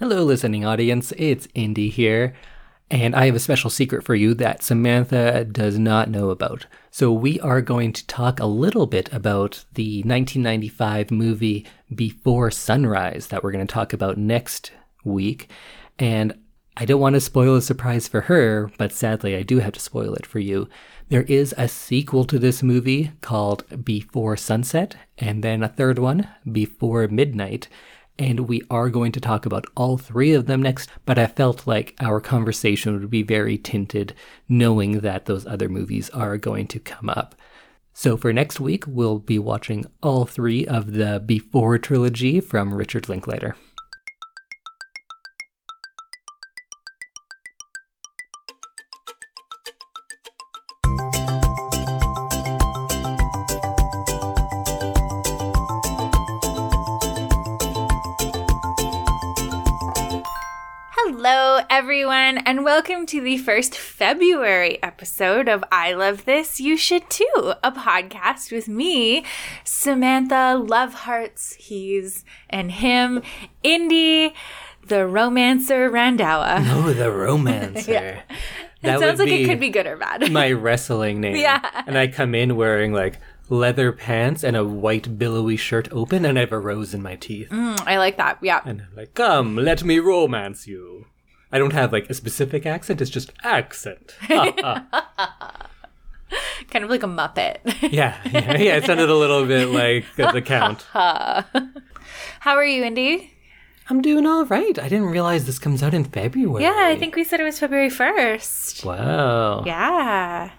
Hello, listening audience. It's Indy here, and I have a special secret for you that Samantha does not know about. So, we are going to talk a little bit about the 1995 movie Before Sunrise that we're going to talk about next week. And I don't want to spoil a surprise for her, but sadly, I do have to spoil it for you. There is a sequel to this movie called Before Sunset, and then a third one, Before Midnight and we are going to talk about all three of them next, but I felt like our conversation would be very tinted knowing that those other movies are going to come up. So for next week, we'll be watching all three of the Before trilogy from Richard Linklater. Everyone, and welcome to the first February episode of I Love This, You Should Too, a podcast with me, Samantha Love Hearts, he's and him, Indy, the romancer Randawa. Oh, the romancer. Yeah. That it sounds like it could be good or bad. my wrestling name. Yeah. And I come in wearing like leather pants and a white billowy shirt open, and I have a rose in my teeth. Mm, I like that. Yeah. And I'm like, come, let me romance you. I don't have like a specific accent, it's just accent. Ha, ha. Kind of like a Muppet. yeah, yeah, yeah, it sounded a little bit like the count. How are you, Indy? I'm doing all right. I didn't realize this comes out in February. Yeah, I think we said it was February 1st. Wow. Yeah.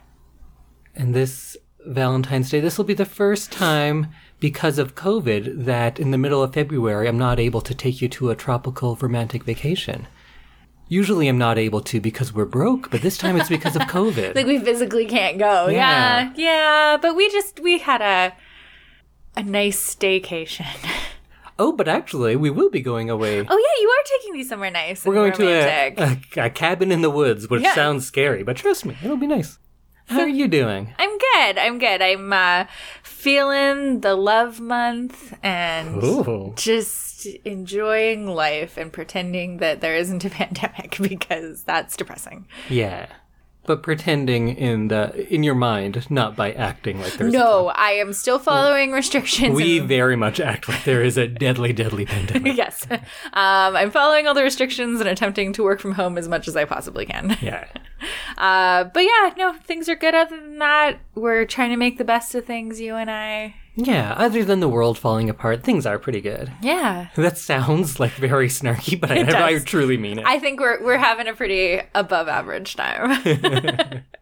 And this Valentine's Day, this will be the first time because of COVID that in the middle of February I'm not able to take you to a tropical romantic vacation. Usually I'm not able to because we're broke, but this time it's because of COVID. Like we physically can't go. Yeah. Yeah. Yeah, but we just we had a a nice staycation. oh, but actually we will be going away. Oh yeah, you are taking me somewhere nice. We're going romantic. to a, a, a cabin in the woods, which Yeah. sounds scary, but trust me, it'll be nice. How are you doing? I'm good. I'm good. I'm uh, feeling the love month and Ooh. just enjoying life and pretending that there isn't a pandemic because that's depressing. Yeah. But pretending in the in your mind, not by acting like there's No, I am still following restrictions. We and- very much act like there is a deadly, deadly pandemic. yes. Um, I'm following all the restrictions and attempting to work from home as much as I possibly can. Yeah. Uh, but yeah, no, things are good other than that. We're trying to make the best of things, you and I. Yeah, other than the world falling apart, things are pretty good. Yeah. That sounds like very snarky, but I, I truly mean it. I think we're we're having a pretty above average time.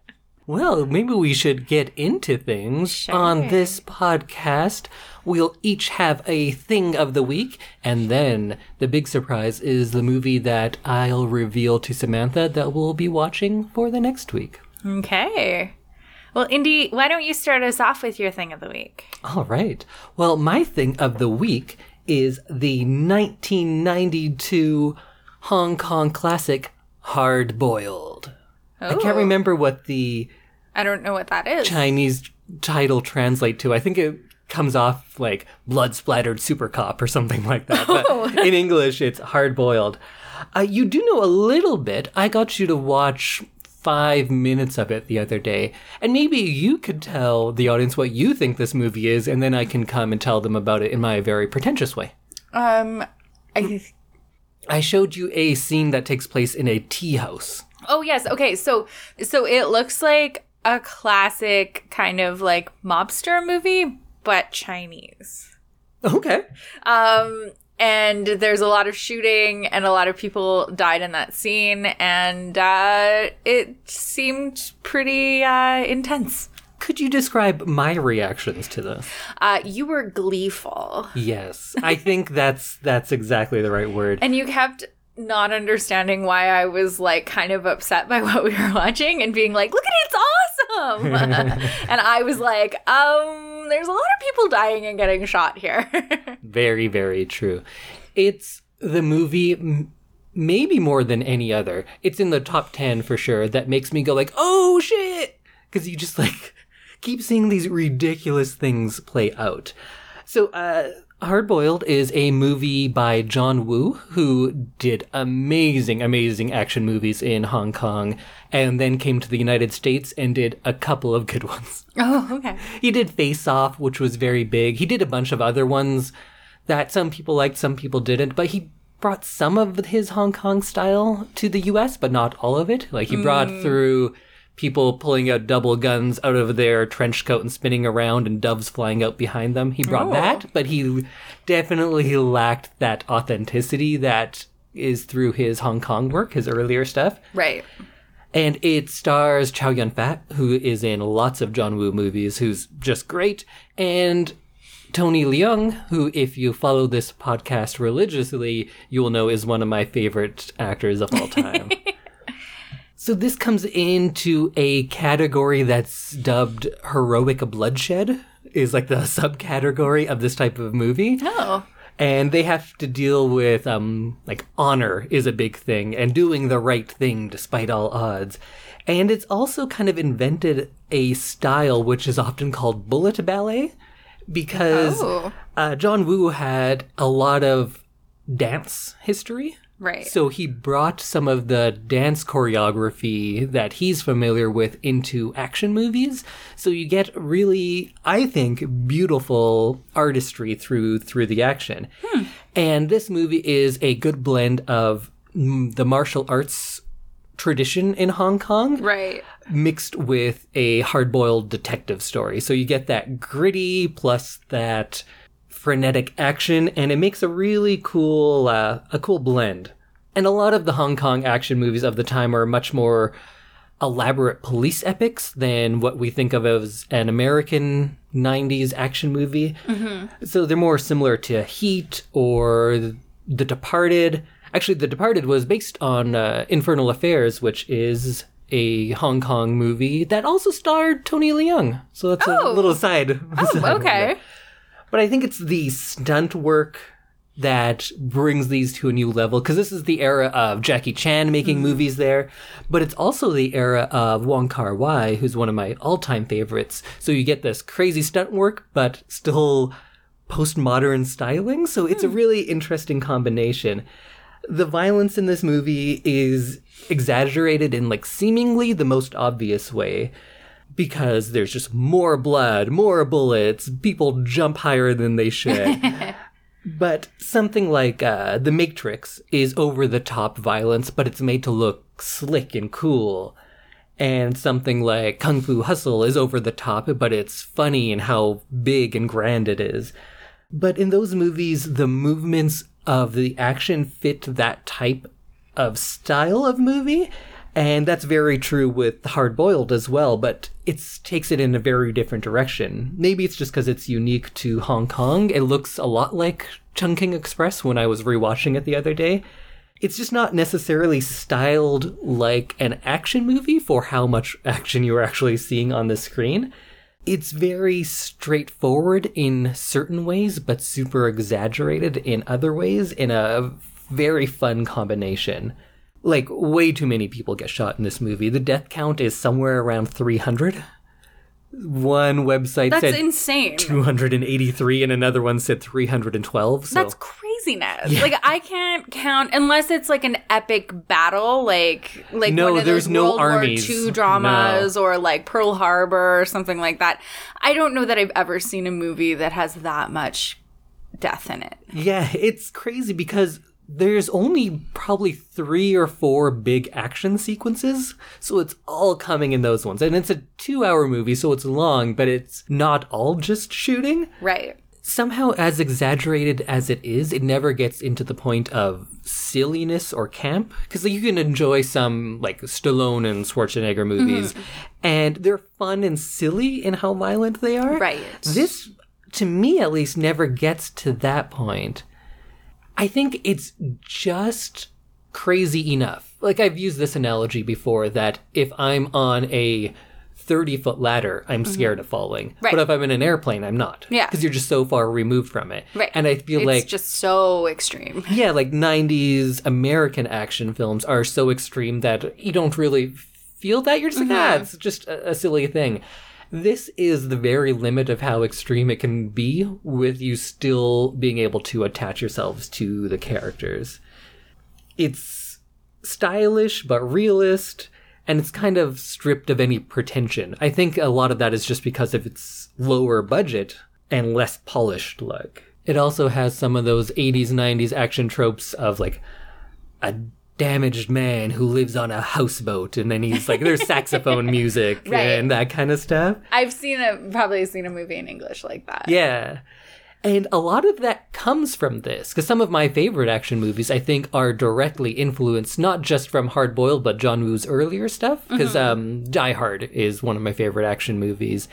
Well, maybe we should get into things. On this podcast, we'll each have a thing of the week, and then the big surprise is the movie that I'll reveal to Samantha that we'll be watching for the next week. okay. Well, Indy, why don't you start us off with your thing of the week? All right. Well, my thing of the week is the 1992 Hong Kong classic Hard Boiled. I can't remember what the I don't know what that is. Chinese title translate to. I think it comes off like blood splattered super cop or something like that. But in English, it's hard boiled. Uh, you do know a little bit. I got you to watch five minutes of it the other day, and maybe you could tell the audience what you think this movie is, and then I can come and tell them about it in my very pretentious way. Um, I, I showed you a scene that takes place in a tea house. oh yes. Okay. So so it looks like a classic kind of like mobster movie, but Chinese. Okay. Um, and there's a lot of shooting, and a lot of people died in that scene, and uh, it seemed pretty uh, intense. Could you describe my reactions to this? Uh, you were gleeful, Yes, I think that's that's exactly the right word. and you kept not understanding why I was like kind of upset by what we were watching, and being like, "Look at it, it's awesome!" and I was like, "Um, there's a lot of people dying and getting shot here." Very, very true. It's the movie, maybe more than any other. It's in the top 10 for sure that makes me go like, oh shit! Because you just like keep seeing these ridiculous things play out. So, uh, Hard Boiled is a movie by John Woo, who did amazing, amazing action movies in Hong Kong, and then came to the United States and did a couple of good ones. Oh, okay. He did Face Off, which was very big. He did a bunch of other ones that some people liked, some people didn't, but he brought some of his Hong Kong style to the US, but not all of it. Like he brought mm. through people pulling out double guns out of their trench coat and spinning around and doves flying out behind them. He brought Oh. that, but he definitely lacked that authenticity that is through his Hong Kong work, his earlier stuff. Right. And it stars Chow Yun Fat, who is in lots of John Woo movies, who's just great, and Tony Leung, who, if you follow this podcast religiously, you will know is one of my favorite actors of all time. so this comes into a category that's dubbed heroic bloodshed, is like the subcategory of this type of movie Oh. and they have to deal with um like honor is a big thing and doing the right thing despite all odds and it's also kind of invented a style which is often called bullet ballet because Oh. uh, john woo had a lot of dance history Right. so he brought some of the dance choreography that he's familiar with into action movies. So you get really, I think, beautiful artistry through through the action. Hmm. And this movie is a good blend of the martial arts tradition in Hong Kong right. mixed with a hard-boiled detective story. So you get that gritty plus that frenetic action, and it makes a really cool uh, a cool blend. And a lot of the Hong Kong action movies of the time are much more elaborate police epics than what we think of as an American 90s action movie. So they're more similar to Heat or The Departed. Actually, The Departed was based on uh, Infernal Affairs, which is a Hong Kong movie that also starred Tony Leung. So that's Oh. a little side. Oh, okay. But I think it's the stunt work that brings these to a new level because this is the era of Jackie Chan making mm-hmm. movies there, but it's also the era of Wong Kar Wai, who's one of my all-time favorites. So you get this crazy stunt work, but still postmodern styling. So it's a hmm. really interesting combination. The violence in this movie is exaggerated in like seemingly the most obvious way because there's just more blood, more bullets, people jump higher than they should. but something like uh, The Matrix is over the top violence, but it's made to look slick and cool. And something like Kung Fu Hustle is over the top, but it's funny in how big and grand it is. But in those movies, the movements of the action fit that type of style of movie. And that's very true with Hard Boiled as well, but it takes it in a very different direction. Maybe it's just because it's unique to Hong Kong. It looks a lot like Chungking Express when I was rewatching it the other day. It's just not necessarily styled like an action movie for how much action you're actually seeing on the screen. It's very straightforward in certain ways, but super exaggerated in other ways in a very fun combination. Like, way too many people get shot in this movie. The death count is somewhere around 300. One website That's said insane. 283 and another one said 312. So That's craziness. Like I can't count unless it's like an epic battle, like like No, one of there's those no World armies. War II dramas or like Pearl Harbor or something like that. I don't know that I've ever seen a movie that has that much death in it. Yeah, it's crazy because there's only probably three or four big action sequences, so it's all coming in those ones. And it's a two hour movie, so it's long, but it's not all just shooting. Right. Somehow, as exaggerated as it is, it never gets into the point of silliness or camp. Because you can enjoy some, like, Stallone and Schwarzenegger movies, mm-hmm. and they're fun and silly in how violent they are. Right. This, to me at least, never gets to that point. I think it's just crazy enough. Like I've used this analogy before that if I'm on a 30 foot ladder, I'm scared of falling. Mm-hmm. Right. But if I'm in an airplane, I'm not. Yeah. Because you're just so far removed from it. Right. And I feel it's like It's just so extreme. yeah, like 90s American action films are so extreme that you don't really feel that. You're just like, ah, it's just a, a silly thing. This is the very limit of how extreme it can be, with you still being able to attach yourselves to the characters. It's stylish but realist, and it's kind of stripped of any pretension. I think a lot of that is just because of its lower budget and less polished look. It also has some of those 80s, 90s action tropes of like a damaged man who lives on a houseboat and then he's like there's saxophone music Right. and that kind of stuff. I've seen a probably seen a movie in English like that. Yeah. And a lot of that comes from this, because some of my favorite action movies, I think, are directly influenced not just from Hard Boiled, but John Woo's earlier stuff. Because um, Die Hard is one of my favorite action movies.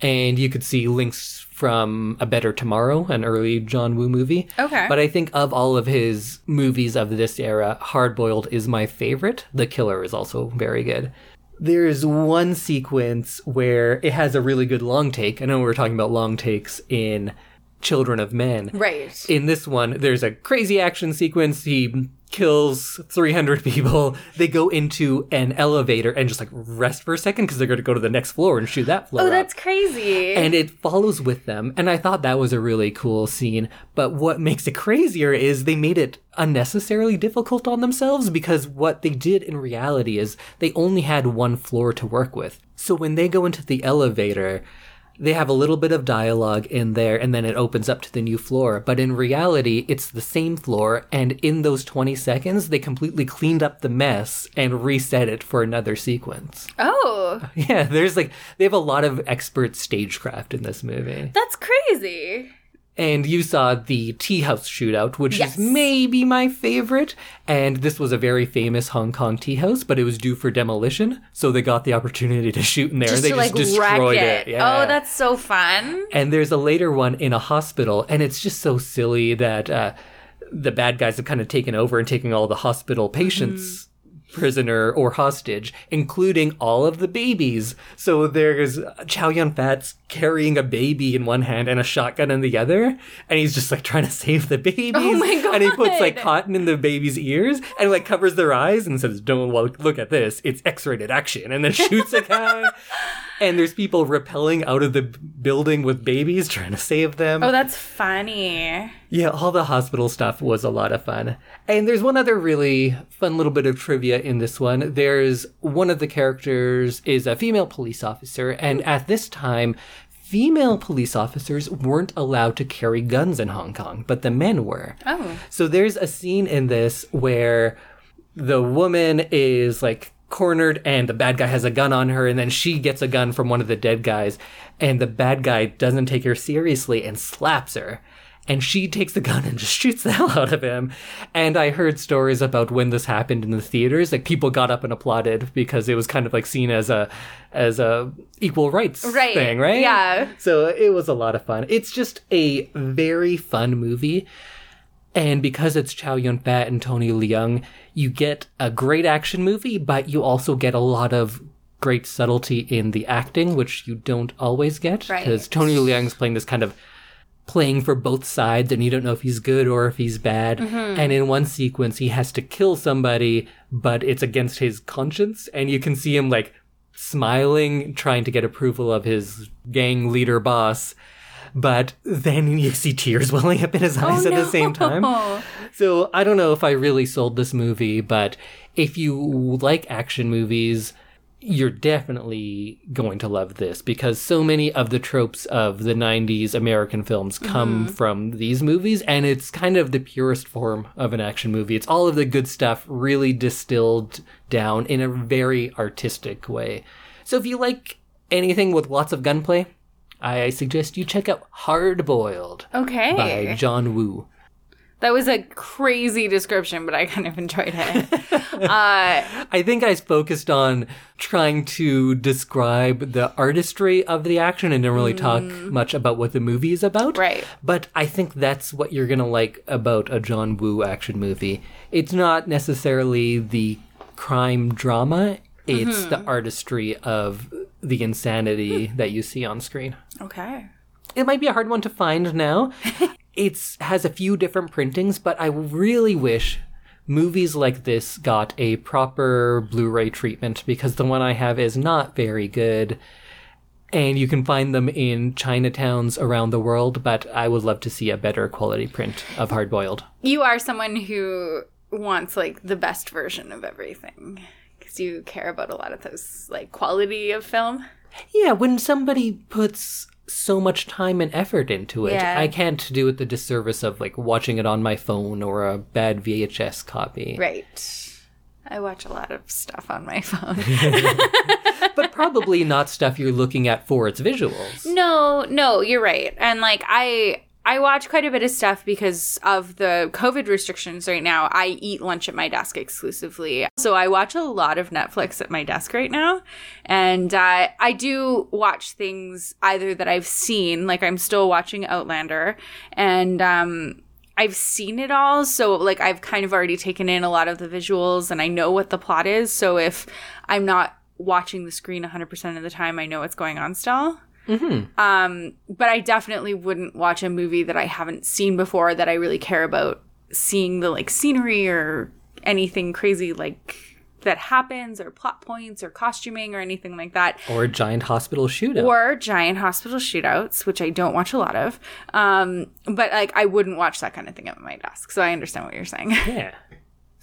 And you could see links from A Better Tomorrow, an early John Woo movie. Okay. But I think of all of his movies of this era, Hard Boiled is my favorite. The Killer is also very good. There's one sequence where it has a really good long take. I know we were talking about long takes in Children of Men. Right. In this one, there's a crazy action sequence. He kills 300 people. They go into an elevator and just like rest for a second because they're going to go to the next floor and shoot that floor Oh, up that's crazy. and it follows with them and i thought that was a really cool scene but what makes it crazier is they made it unnecessarily difficult on themselves because what they did in reality is they only had one floor to work with so when they go into the elevator they have a little bit of dialogue in there and then it opens up to the new floor but in reality it's the same floor and in those 20 seconds they completely cleaned up the mess and reset it for another sequence oh, yeah, there's like they have a lot of expert stagecraft in this movie. that's crazy. And you saw the tea house shootout, which Yes. is maybe my favorite. And this was a very famous Hong Kong tea house, but it was due for demolition, so they got the opportunity to shoot in there. Just they to just like destroyed it. it. Yeah. Oh, that's so fun. And there's a later one in a hospital, and it's just so silly that uh, the bad guys have kind of taken over and taking all the hospital patients prisoner or hostage, including all of the babies. So there's Chow Yun Fat's carrying a baby in one hand and a shotgun in the other, and he's just like trying to save the babies. Oh my god! And he puts like cotton in the baby's ears and like covers their eyes and says, "Don't look, look at this. It's X-rated action," and then shoots a guy. And there's people rappelling out of the building with babies trying to save them. Oh, that's funny. Yeah, all the hospital stuff was a lot of fun. And there's one other really fun little bit of trivia in this one. There's one of the characters is a female police officer, and at this time, female police officers weren't allowed to carry guns in Hong Kong, but the men were. Oh. So there's a scene in this where the woman is like cornered and the bad guy has a gun on her and then she gets a gun from one of the dead guys and the bad guy doesn't take her seriously and slaps her. And she takes the gun and just shoots the hell out of him. And i heard stories about when this happened in the theaters. Like people got up and applauded because it was kind of like seen as a as a equal rights Right. thing right? Yeah. so it was a lot of fun. It's just a very fun movie and because it's Chow Yun Fat and Tony Leung, you get a great action movie, but you also get a lot of great subtlety in the acting, which you don't always get. Right. Because Tony Leung's playing this kind of playing for both sides, and you don't know if he's good or if he's bad. Mm-hmm. And in one sequence, he has to kill somebody, but it's against his conscience, and you can see him like smiling, trying to get approval of his gang leader boss. But then you see tears welling up in his oh, eyes at the same time. So I don't know if I really sold this movie, but if you like action movies, you're definitely going to love this because so many of the tropes of the 90s American films come mm-hmm. from these movies, and it's kind of the purest form of an action movie. It's all of the good stuff really distilled down in a very artistic way. So if you like anything with lots of gunplay, I suggest you check out Hard Boiled Okay. by John Woo. That was a crazy description, but I kind of enjoyed it. uh, I think I focused on trying to describe the artistry of the action and didn't really talk much about what the movie is about. Right. But I think that's what you're going to like about a John Woo action movie. It's not necessarily the crime drama, it's the artistry of the insanity that you see on screen. okay. It might be a hard one to find now. it's has a few different printings, but I really wish movies like this got a proper Blu-ray treatment because the one I have is not very good. and you can find them in Chinatowns around the world, but I would love to see a better quality print of Hard Boiled. You are someone who wants like the best version of everything because you care about a lot of those like quality of film. Yeah, when somebody puts so much time and effort into it, Yeah. I can't do it the disservice of like watching it on my phone or a bad VHS copy. Right. I watch a lot of stuff on my phone. but probably not stuff you're looking at for its visuals. no, no, you're right. And like I I watch quite a bit of stuff because of the COVID restrictions right now. I eat lunch at my desk exclusively. So I watch a lot of Netflix at my desk right now. And uh, I do watch things either that I've seen, like I'm still watching Outlander, and um, I've seen it all. So, like, I've kind of already taken in a lot of the visuals and I know what the plot is. So, if I'm not watching the screen 100% of the time, I know what's going on still. Um, but I definitely wouldn't watch a movie that I haven't seen before that I really care about seeing the like scenery or anything crazy like that happens or plot points or costuming or anything like that Or giant hospital shootout. or giant hospital shootouts, which I don't watch a lot of. Um, but like I wouldn't watch that kind of thing at my desk. So I understand what you're saying. yeah.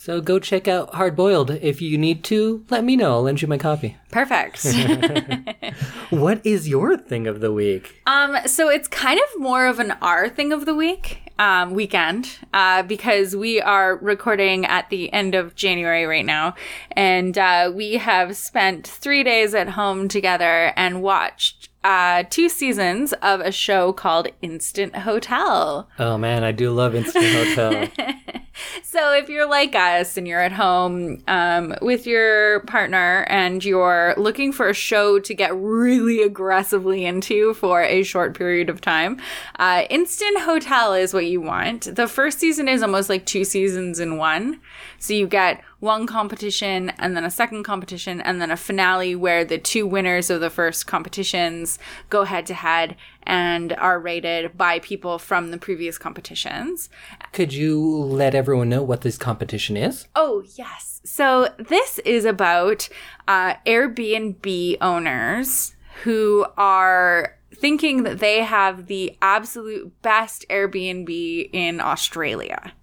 So go check out Hard Boiled. If you need to, let me know. I'll lend you my copy. Perfect. What is your thing of the week? Um, so it's kind of more of an R thing of the week, um, weekend, uh, because we are recording at the end of January right now, and uh, we have spent three days at home together and watched uh, two seasons of a show called Instant Hotel. Oh man, I do love Instant Hotel. So if you're like us and you're at home um, with your partner and you're looking for a show to get really aggressively into for a short period of time, uh, Instant Hotel is what you want. The first season is almost like two seasons in one. So you get one competition and then a second competition and then a finale where the two winners of the first competitions go head to head and are rated by people from the previous competitions. Could you let everyone know what this competition is? Oh, yes. So this is about uh, Airbnb owners who are thinking that they have the absolute best Airbnb in Australia.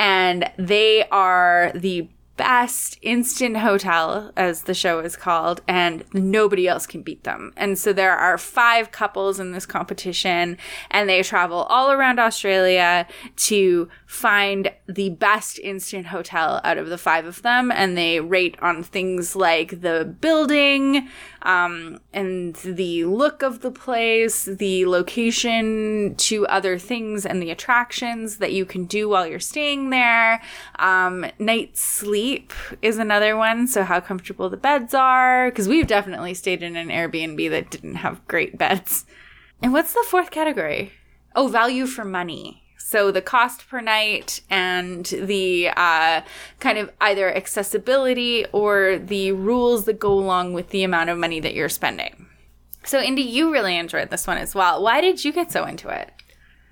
And they are the best instant hotel, as the show is called, and nobody else can beat them. And so there are five couples in this competition, and they travel all around Australia to find the best instant hotel out of the five of them. And they rate on things like the building, um, and the look of the place, the location to other things, and the attractions that you can do while you're staying there. Um, night sleep is another one. So, how comfortable the beds are. Because we've definitely stayed in an Airbnb that didn't have great beds. And what's the fourth category? Oh, value for money. So the cost per night and the uh, kind of either accessibility or the rules that go along with the amount of money that you're spending. So, Indy, you really enjoyed this one as well. Why did you get so into it?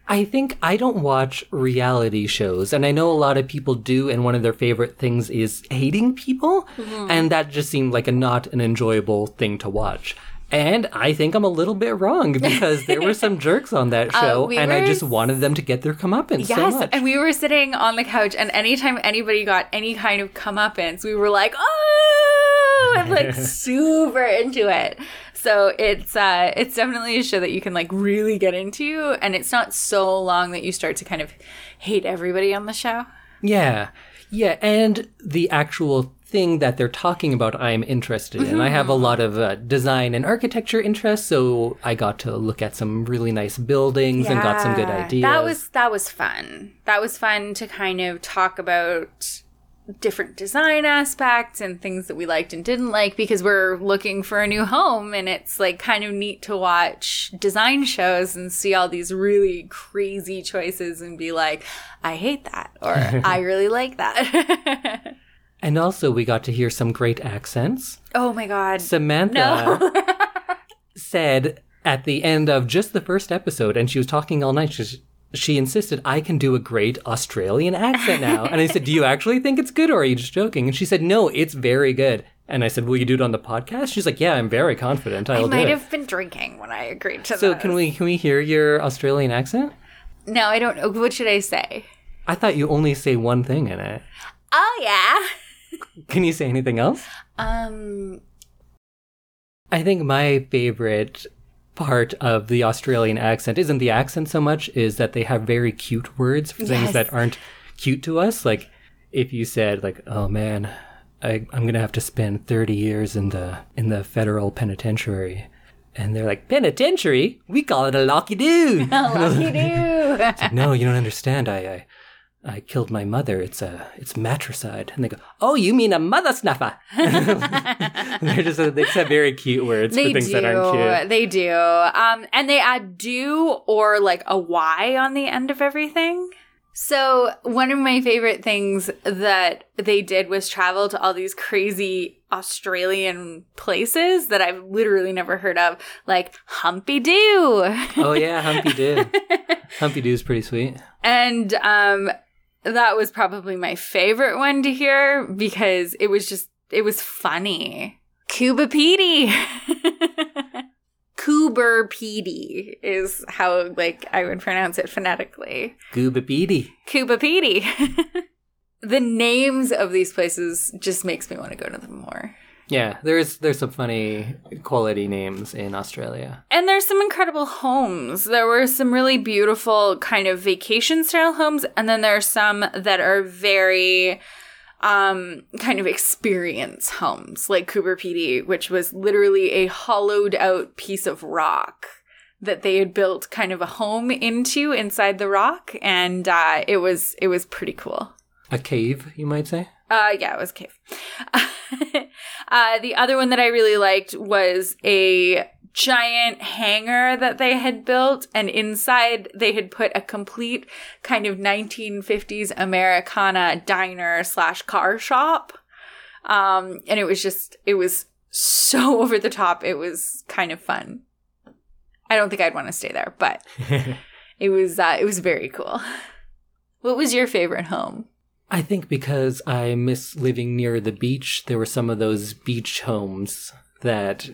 I think I don't watch reality shows, and I know a lot of people do, and one of their favorite things is hating people, and that just seemed like a not an enjoyable thing to watch. And I think I'm a little bit wrong because there were some jerks on that show, we and I just wanted them to get their comeuppance so much. and we were sitting on the couch, and anytime anybody got any kind of comeuppance, we were like, "Oh!" and like super into it. So it's uh, it's definitely a show that you can like really get into, and it's not so long that you start to kind of hate everybody on the show. Yeah. Yeah. And the actual thing that they're talking about, I'm interested in. I have a lot of uh, design and architecture interests, so I got to look at some really nice buildings and got some good ideas. That was that was fun. That was fun to kind of talk about different design aspects and things that we liked and didn't like because we're looking for a new home and it's like kind of neat to watch design shows and see all these really crazy choices and be like I hate that or I really like that. And also, we got to hear some great accents. oh my god. Samantha said at the end of just the first episode, and she was talking all night, she, she insisted, I can do a great Australian accent now. and I said, Do you actually think it's good or are you just joking? And she said, No, it's very good. And I said, "Will you do it on the podcast?" She's like, "Yeah, I'm very confident. I I'll do might it." have been drinking when I agreed to that. So can we can we hear your Australian accent? No, I don't know. What should I say? I thought you only say one thing in it. Oh yeah. Can you say anything else? Um. I think my favorite part of the Australian accent isn't the accent so much, is that they have very cute words for things Yes. that aren't cute to us. Like if you said like, "Oh man, I, I'm gonna have to spend 30 years in the in the federal penitentiary," and they're like, "Penitentiary? We call it a locky do." Lucky do. no, you don't understand. I, I I killed my mother. It's a it's matricide. And they go, "Oh, you mean a mother snuffer?" They're just they just have very cute words They for things do. that aren't cute. They do. Um, and they add do or like a Y on the end of everything. So one of my favorite things that they did was travel to all these crazy Australian places that I've literally never heard of, like Humpy Doo. Oh yeah, Humpy Doo. Humpy Doo is pretty sweet. And um that was probably my favorite one to hear because it was just it was funny. Cuba Petey. Coober Pedy is how like I would pronounce it phonetically. Gooba beady. Cuba Petey. the names of these places just makes me want to go to them more. Yeah, there's there's some funny quality names in Australia. And there's some incredible homes. There were some really beautiful kind of vacation style homes, and then there are some that are very um kind of experience homes, like Coober Pedy, which was literally a hollowed out piece of rock that they had built kind of a home into inside the rock, and uh, it was it was pretty cool. A cave, you might say. Uh, yeah, it was cave. uh, the other one that I really liked was a giant hangar that they had built, and inside they had put a complete kind of 1950s Americana diner slash car shop. Um, and it was just, it was so over the top. It was kind of fun. I don't think I'd want to stay there, but it was, uh, it was very cool. What was your favorite home? I think because I miss living near the beach, there were some of those beach homes that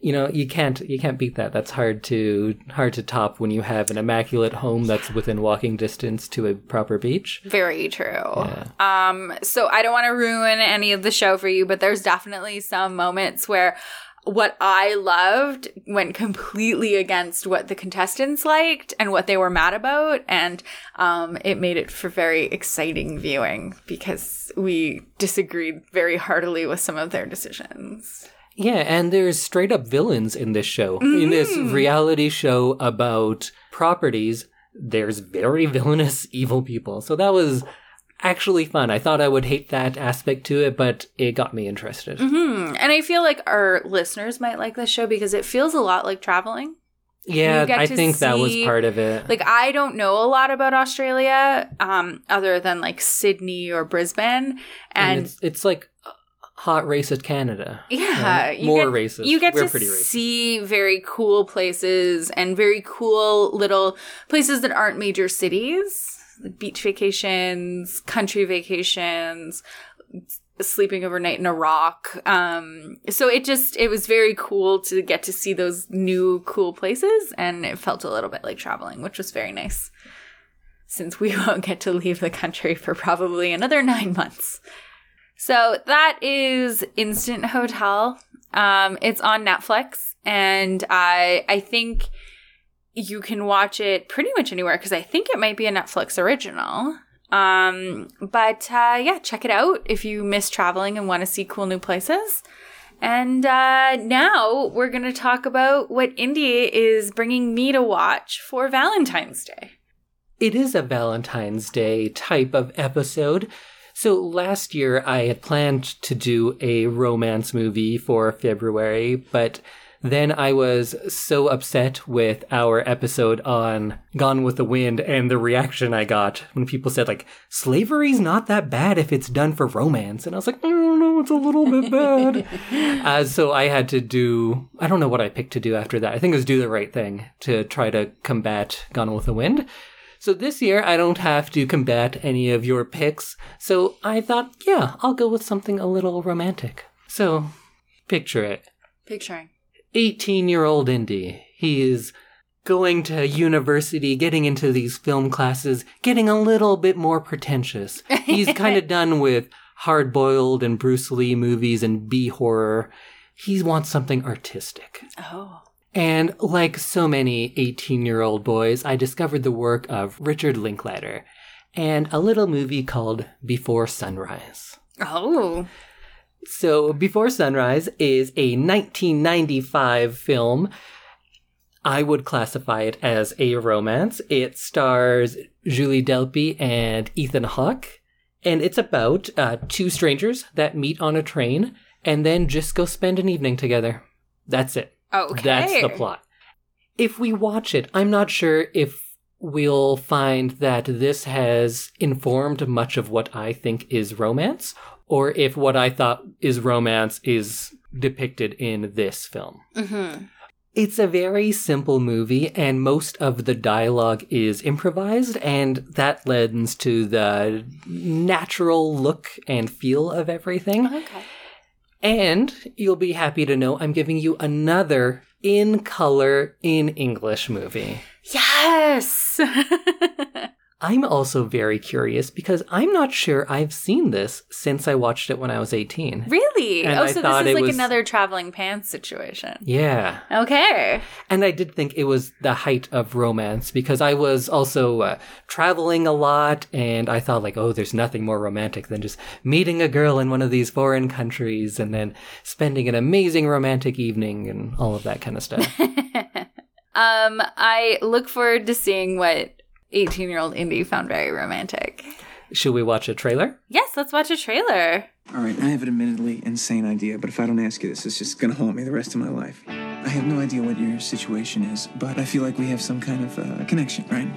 you know, you can't you can't beat that. That's hard to hard to top when you have an immaculate home that's within walking distance to a proper beach. Very true. Um, so I don't want to ruin any of the show for you, but there's definitely some moments where what I loved went completely against what the contestants liked and what they were mad about. And um, it made it for very exciting viewing because we disagreed very heartily with some of their decisions. Yeah, and there's straight up villains in this show. In this reality show about properties, there's very villainous evil people. So that was actually fun. I thought I would hate that aspect to it, but it got me interested. Hmm. And I feel like our listeners might like this show because it feels a lot like traveling. Yeah, I think that was part of it. Like I don't know a lot about Australia, um, other than like Sydney or Brisbane, and and, it's, it's like hot racist Canada. yeah, right? more get, racist. You get We're to see very cool places and very cool little places that aren't major cities, beach vacations, country vacations, sleeping overnight in a rock. Um, so it just it was very cool to get to see those new cool places, and it felt a little bit like traveling, which was very nice. Since we won't get to leave the country for probably another nine months. So that is Instant Hotel. Um, it's on Netflix, and I I think you can watch it pretty much anywhere because I think it might be a Netflix original. Um, but uh, yeah, check it out if you miss traveling and want to see cool new places. And uh, now we're going to talk about what Indy is bringing me to watch for Valentine's Day. It is a Valentine's Day type of episode. So last year I had planned to do a romance movie for February, but then I was so upset with our episode on Gone with the Wind and the reaction I got when people said like slavery's not that bad if it's done for romance, and I was like, I don't know, it's a little bit bad. uh, so I had to do I don't know what I picked to do after that. I think it was do the right thing to try to combat Gone with the Wind. So this year, I don't have to combat any of your picks. So I thought, yeah, I'll go with something a little romantic. So, picture it. Picturing. 18 year old Indy. He's going to university, getting into these film classes, getting a little bit more pretentious. He's kind of done with hard boiled and Bruce Lee movies and B horror. He wants something artistic. Oh. And like so many 18 year old boys, I discovered the work of Richard Linklater and a little movie called Before Sunrise. Oh. So, Before Sunrise is a 1995 film. I would classify it as a romance. It stars Julie Delpy and Ethan Hawke, and it's about uh, two strangers that meet on a train and then just go spend an evening together. That's it. Okay. That's the plot. If we watch it, I'm not sure if we'll find that this has informed much of what I think is romance, or if what I thought is romance is depicted in this film. Mm-hmm. It's a very simple movie, and most of the dialogue is improvised, and that lends to the natural look and feel of everything. Okay. And you'll be happy to know I'm giving you another in color in English movie. Yes. I'm also very curious because I'm not sure I've seen this since I watched it when I was 18. really? And oh, I so this is like was- another traveling pants situation. Yeah. Okay. And I did think it was the height of romance because I was also uh, traveling a lot and I thought, like, oh, there's nothing more romantic than just meeting a girl in one of these foreign countries and then spending an amazing romantic evening and all of that kind of stuff. Um, I look forward to seeing what 18 year old Indy found very romantic. Should we watch a trailer? Yes, let's watch a trailer. All right, I have an admittedly insane idea, but if I don't ask you this, it's just gonna haunt me the rest of my life. I have no idea what your situation is, but I feel like we have some kind of uh, connection, right?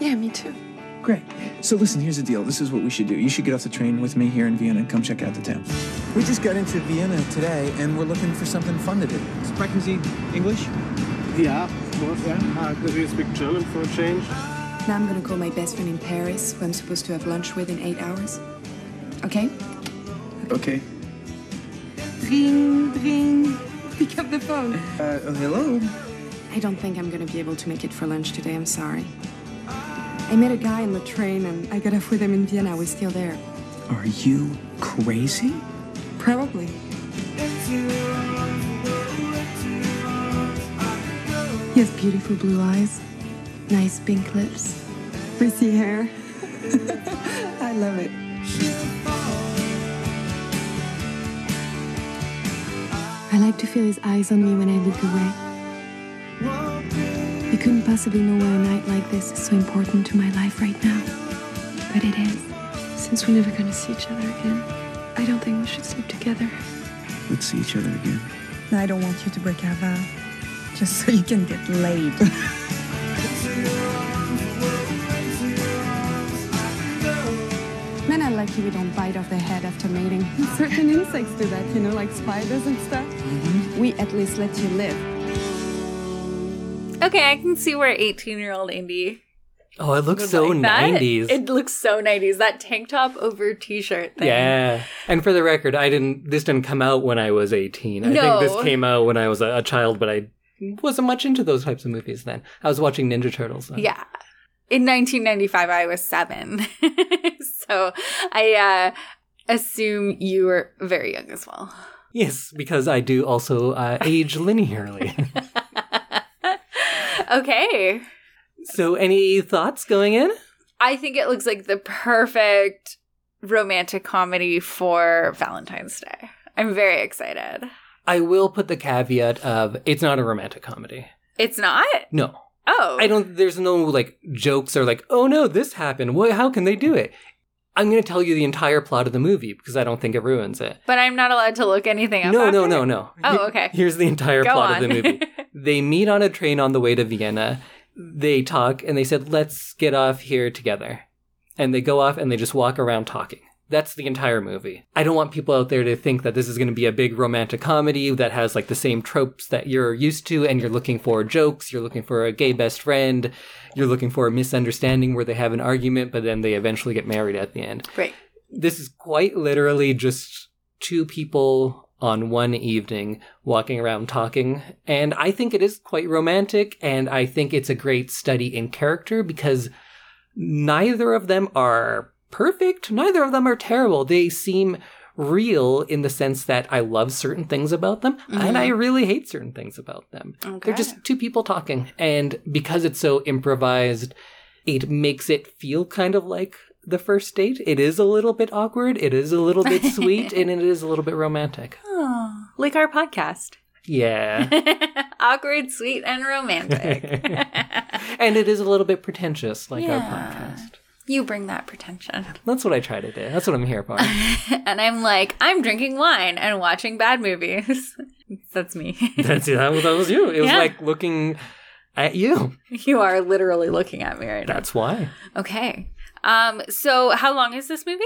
Yeah, me too. Great. So listen, here's the deal. This is what we should do. You should get off the train with me here in Vienna and come check out the town. We just got into Vienna today, and we're looking for something fun to do. Sprechen Sie English? Yeah, of course, yeah. Uh, do you speak German for a change? Now I'm gonna call my best friend in Paris, who I'm supposed to have lunch with in eight hours. Okay? Okay. Ring, ring. Pick up the phone. Uh, oh, hello. I don't think I'm gonna be able to make it for lunch today, I'm sorry. I met a guy on the train and I got off with him in Vienna. We're still there. Are you crazy? Probably. He has beautiful blue eyes, nice pink lips, frizzy hair. I love it. I like to feel his eyes on me when I look away. You couldn't possibly know why a night like this is so important to my life right now. But it is. Since we're never gonna see each other again, I don't think we should sleep together. Let's see each other again. I don't want you to break our vow. Just so you can get laid. lucky we don't bite off their head after mating. Certain insects do that, you know, like spiders and stuff. Mm-hmm. We at least let you live. Okay, I can see where 18 year old Indy Oh, it looks so like that. 90s. It looks so 90s. That tank top over t shirt thing. yeah. And for the record, I didn't this didn't come out when I was 18. I No. think this came out when I was a, a child, but I wasn't much into those types of movies then. I was watching Ninja Turtles. then. Yeah. In 1995, I was seven. so I uh, assume you were very young as well. Yes, because I do also uh, age linearly. Okay. so, any thoughts going in? I think it looks like the perfect romantic comedy for Valentine's Day. I'm very excited. I will put the caveat of it's not a romantic comedy. It's not? No. Oh. I don't there's no like jokes or like, "Oh no, this happened. What how can they do it?" I'm going to tell you the entire plot of the movie because I don't think it ruins it. But I'm not allowed to look anything up. No, no, no, no. Oh, okay. Here's the entire Go plot on. of the movie. they meet on a train on the way to Vienna. They talk and they said, "Let's get off here together." And they go off and they just walk around talking. That's the entire movie. I don't want people out there to think that this is going to be a big romantic comedy that has like the same tropes that you're used to and you're looking for jokes, you're looking for a gay best friend, you're looking for a misunderstanding where they have an argument but then they eventually get married at the end Right. this is quite literally just two people on one evening walking around talking. And I think it is quite romantic, and I think it's a great study in character because neither of them are perfect, neither of them are terrible. They seem real in the sense that I love certain things about them and I mm-hmm. really hate certain things about them. Okay. They're just two people talking. And because it's so improvised, it makes it feel kind of like the first date. It is a little bit awkward, it is a little bit sweet, and it is a little bit romantic. Oh, like our podcast. Yeah. Awkward, sweet, and romantic. and it is a little bit pretentious, like our podcast. You bring that pretension. That's what I try to do. That's what I'm here for. And I'm like, I'm drinking wine and watching bad movies. That's me. That's that was, that was you. It was Yeah. like looking at you. you are literally looking at me right now. That's why. Okay. Um, so how long is this movie?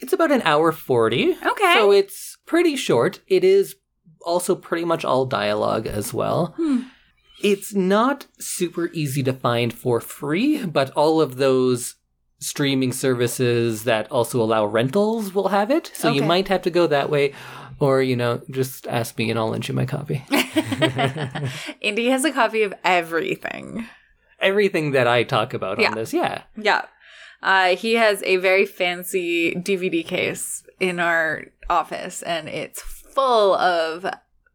It's about an hour 40. Okay. So it's pretty short. It is also pretty much all dialogue as well. Hmm. It's not super easy to find for free, but all of those streaming services that also allow rentals will have it. So you might have to go that way. Or, you know, just ask me and I'll lend you my copy. Indy has a copy of everything. Everything that I talk about Yeah. on this, yeah. Yeah. Uh, he has a very fancy DVD case in our office, and it's full of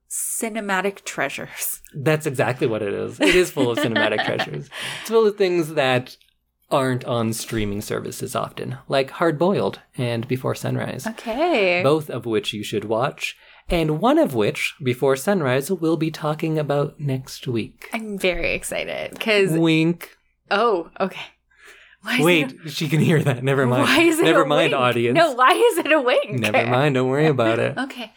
cinematic treasures. That's exactly what it is. It is full of cinematic treasures. It's full of things that aren't on streaming services often, like Hard Boiled and Before Sunrise, Okay. both of which you should watch, and one of which, Before Sunrise, we'll be talking about next week. I'm very excited because Wink. oh, okay. Wait, it she can hear that. Never mind. why is it Never mind, wink? audience. No, why is it a wink? Never mind. Don't worry about it. Okay.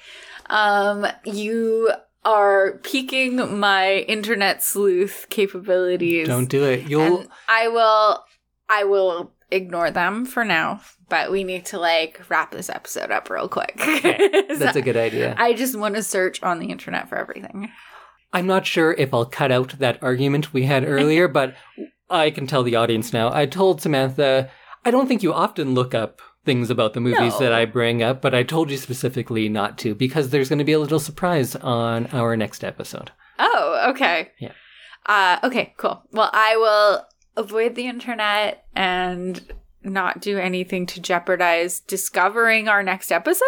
Um, you are piquing my internet sleuth capabilities. Don't do it. You'll. And I will I will ignore them for now, but we need to like wrap this episode up real quick. That's a good idea. I just want to search on the internet for everything. I'm not sure if I'll cut out that argument we had earlier, but I can tell the audience now. I told Samantha, I don't think you often look up things about the movies No. that I bring up, but I told you specifically not to because there's going to be a little surprise on our next episode. Oh, okay. Yeah. Uh okay, cool. Well, I will avoid the internet and not do anything to jeopardize discovering our next episode.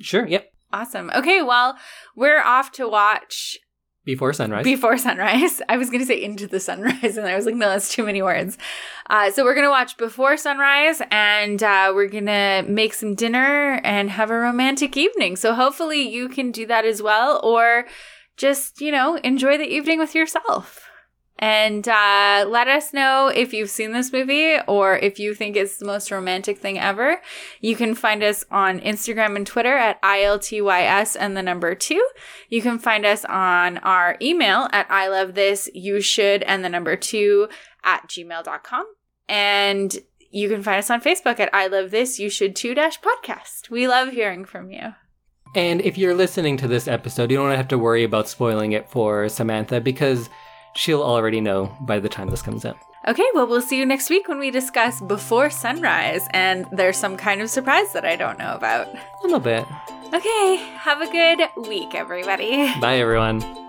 Sure, yep. Awesome. Okay, well, we're off to watch Before sunrise. Before sunrise. I was going to say into the sunrise, and I was like, no, that's too many words. Uh, so we're going to watch Before Sunrise, and uh, we're going to make some dinner and have a romantic evening. So hopefully you can do that as well, or just, you know, enjoy the evening with yourself. And uh, let us know if you've seen this movie or if you think it's the most romantic thing ever. You can find us on Instagram and Twitter at ILTYS and the number two. You can find us on our email at I love this, you should, and the number two at gmail.com. And you can find us on Facebook at I love this, you should too dash podcast. We love hearing from you. and if you're listening to this episode, you don't have to worry about spoiling it for Samantha because she'll already know by the time this comes out. Okay, well, we'll see you next week when we discuss Before Sunrise, and there's some kind of surprise that I don't know about. A little bit. Okay, have a good week, everybody. Bye, everyone.